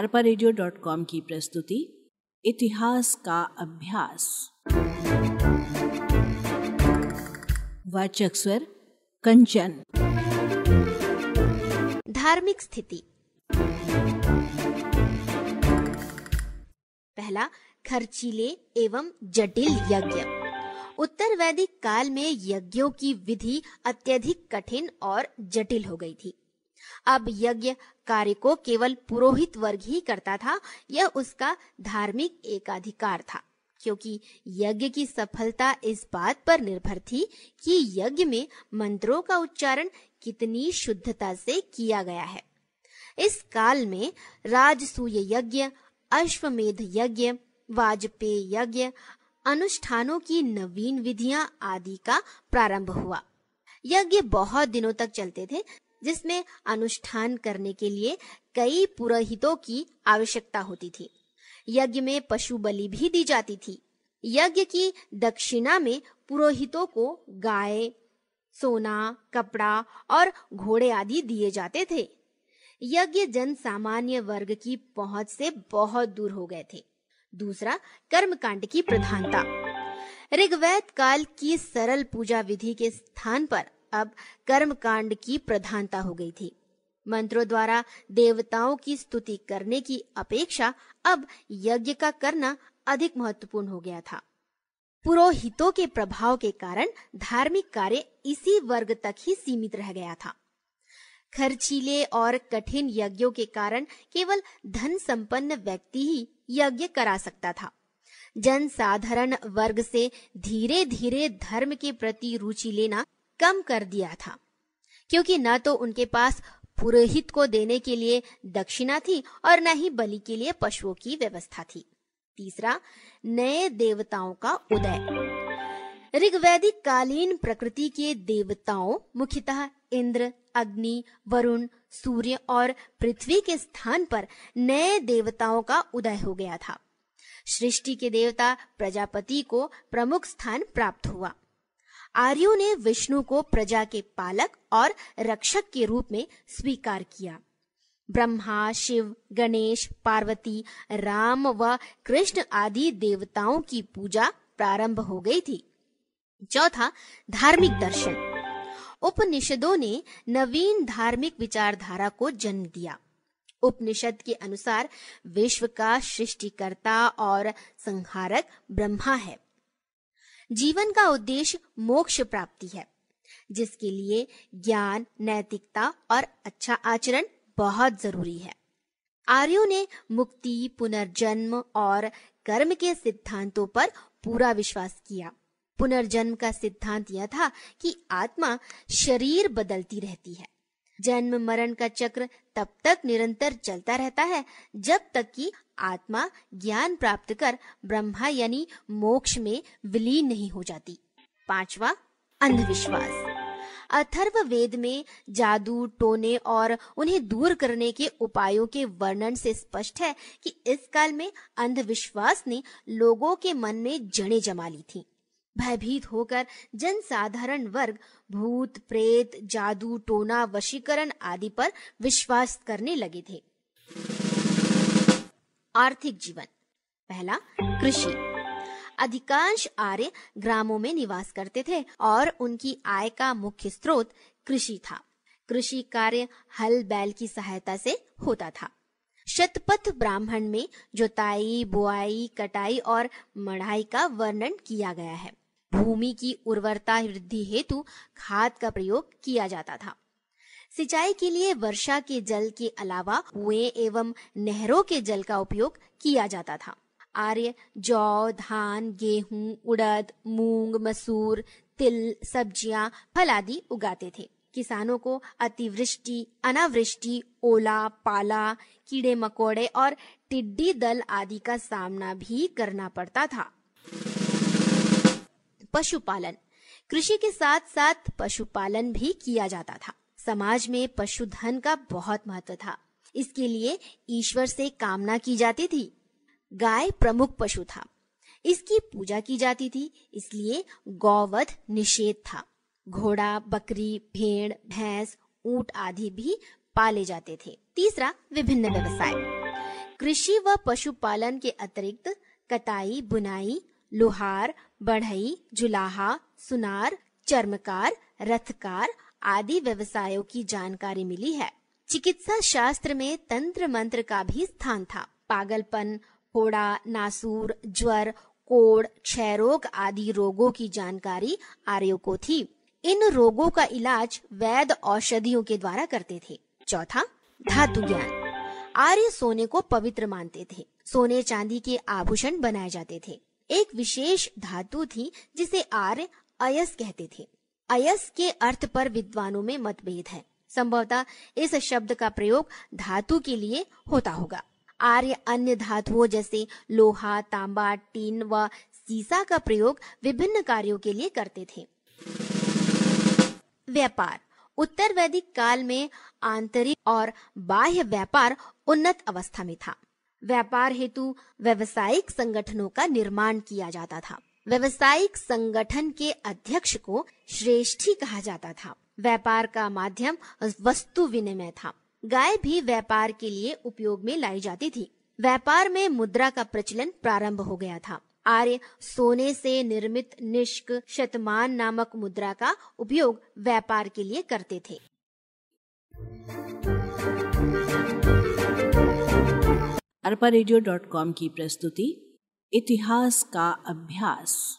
अरपा की प्रस्तुति, इतिहास का अभ्यास। वाचक स्वर, कंचन। धार्मिक स्थिति। पहला, खर्चीले एवं जटिल यज्ञ। उत्तर वैदिक काल में यज्ञों की विधि अत्यधिक कठिन और जटिल हो गई थी। अब यज्ञ कार्य को केवल पुरोहित वर्ग ही करता था, यह उसका धार्मिक एकाधिकार था, क्योंकि यज्ञ की सफलता इस बात पर निर्भर थी कि यज्ञ में मंत्रों का उच्चारण कितनी शुद्धता से किया गया है। इस काल में राजसूय यज्ञ, अश्वमेध यज्ञ, वाजपेय यज्ञ, अनुष्ठानों की नवीन विधियाँ आदि का प्रारंभ हुआ। यज्ञ बहुत दिनों तक चलते थे जिसमें अनुष्ठान करने के लिए कई पुरोहितों की आवश्यकता होती थी। यज्ञ में पशु बलि भी दी जाती थी। यज्ञ की दक्षिणा में पुरोहितों को गाय, सोना, कपड़ा और घोड़े आदि दिए जाते थे। यज्ञ जन सामान्य वर्ग की पहुँच से बहुत दूर हो गए थे। दूसरा, कर्मकांड की प्रधानता। ऋग्वेद काल की सरल पूजा विधि के स्थान पर अब कर्मकांड की प्रधानता हो गई थी। मंत्रों द्वारा देवताओं की स्तुति करने की अपेक्षा अब यज्ञ का करना अधिक महत्वपूर्ण हो गया था। पुरोहितों के प्रभाव के कारण धार्मिक कार्य इसी वर्ग तक ही सीमित रह गया था। खर्चीले और कठिन यज्ञों के कारण केवल धन संपन्न व्यक्ति ही यज्ञ करा सकता था। जन साधारण वर्ग से धीरे धीरे धर्म के प्रति रुचि लेना कम कर दिया था। क्योंकि न तो उनके पास पुरोहित को देने के लिए दक्षिणा थी और न ही बलि के लिए पशुओं की व्यवस्था थी। तीसरा, नए देवताओं का उदय। ऋग्वैदिक कालीन प्रकृति के देवताओं, मुख्यतः इंद्र, अग्नि, वरुण, सूर्य और पृथ्वी के स्थान पर नए देवताओं का उदय हो गया था। सृष्टि के देवता प्रजापति को प्रमुख स्थान प्राप्त हुआ। आर्यों ने विष्णु को प्रजा के पालक और रक्षक के रूप में स्वीकार किया। ब्रह्मा, शिव, गणेश, पार्वती, राम व कृष्ण आदि देवताओं की पूजा प्रारंभ हो गई थी। चौथा, धार्मिक दर्शन। उपनिषदों ने नवीन धार्मिक विचारधारा को जन्म दिया। उपनिषद के अनुसार विश्व का सृष्टिकर्ता और संहारक ब्रह्मा है। जीवन का उद्देश्य मोक्ष प्राप्ति है, जिसके लिए ज्ञान, नैतिकता और अच्छा आचरण बहुत ज़रूरी है। आर्यों ने मुक्ति, पुनर्जन्म और कर्म के सिद्धांतों पर पूरा विश्वास किया। पुनर्जन्म का सिद्धांत यह था कि आत्मा शरीर बदलती रहती है। जन्म मरण का चक्र तब तक निरंतर चलता रहता है, जब तक कि आत्मा ज्ञान प्राप्त कर ब्रह्मा यानी मोक्ष में विलीन नहीं हो जाती। पांचवा, अंधविश्वास। अथर्व वेद में जादू, टोने और उन्हें दूर करने के उपायों के वर्णन से स्पष्ट है कि इस काल में अंधविश्वास ने लोगों के मन में जड़ें जमा ली थी। भयभीत होकर जन साधारण वर्ग, भूत, प्रेत, जादू, टोना, वशीकरण आदि पर विश्वास करने लगे थे। आर्थिक जीवन। पहला, कृषि। अधिकांश आर्य ग्रामों में निवास करते थे और उनकी आय का मुख्य स्रोत कृषि था। कृषि कार्य हल बैल की सहायता से होता था। शतपथ ब्राह्मण में जोताई बुआई, कटाई और मढ़ाई का वर्णन किया गया है, भूमि की उर्वरता वृद्धि हेतु खाद का प्रयोग किया जाता था। सिंचाई के लिए वर्षा के जल के अलावा कुएँ एवं नहरों के जल का उपयोग किया जाता था। आर्य, जौ, धान, गेहूँ, उड़द, मूंग, मसूर, तिल, सब्ज़ियाँ, फल आदि उगाते थे। किसानों को अतिवृष्टि, अनावृष्टि, ओला, पाला, कीड़े मकोड़े और टिड्डी दल आदि का सामना भी करना पड़ता था। पशुपालन। कृषि के साथ साथ पशुपालन भी किया जाता था। समाज में पशुधन का बहुत महत्व था। इसके लिए ईश्वर से कामना की जाती थी। गाय प्रमुख पशु था। इसकी पूजा की जाती थी, इसलिए गौवध निषेध था। घोड़ा, बकरी, भेड़, भैंस, ऊँट आदि भी पाले जाते थे। तीसरा, विभिन्न व्यवसाय। कृषि व पशुपालन के अतिरिक्त कटाई बुनाई, लोहार, बढ़ई, जुलाहा, सुनार, चर्मकार, रथकार आदि व्यवसायों की जानकारी मिली है। चिकित्सा शास्त्र में तंत्र मंत्र का भी स्थान था। पागलपन, फोड़ा, नासूर, ज्वर, कोड़ क्षय रोग आदि रोगों की जानकारी आर्यो को थी। इन रोगों का इलाज वैद औषधियों के द्वारा करते थे। चौथा, धातु ज्ञान। आर्य सोने को पवित्र मानते थे। सोने चांदी के आभूषण बनाए जाते थे। एक विशेष धातु थी जिसे आर्य अयस कहते थे। अयस के अर्थ पर विद्वानों में मतभेद है। संभवतः इस शब्द का प्रयोग धातु के लिए होता होगा। आर्य अन्य धातुओं जैसे लोहा, तांबा, टीन व सीसा का प्रयोग विभिन्न कार्यों के लिए करते थे। व्यापार। उत्तर वैदिक काल में आंतरिक और बाह्य व्यापार उन्नत अवस्था में था। व्यापार हेतु व्यवसायिक संगठनों का निर्माण किया जाता था। व्यवसायिक संगठन के अध्यक्ष को श्रेष्ठी कहा जाता था। व्यापार का माध्यम वस्तु विनिमय था। गाय भी व्यापार के लिए उपयोग में लाई जाती थी। व्यापार में मुद्रा का प्रचलन प्रारंभ हो गया था। आर्य सोने से निर्मित निष्क शतमान नामक मुद्रा का उपयोग व्यापार के लिए करते थे। अरपा की प्रस्तुति इतिहास का अभ्यास।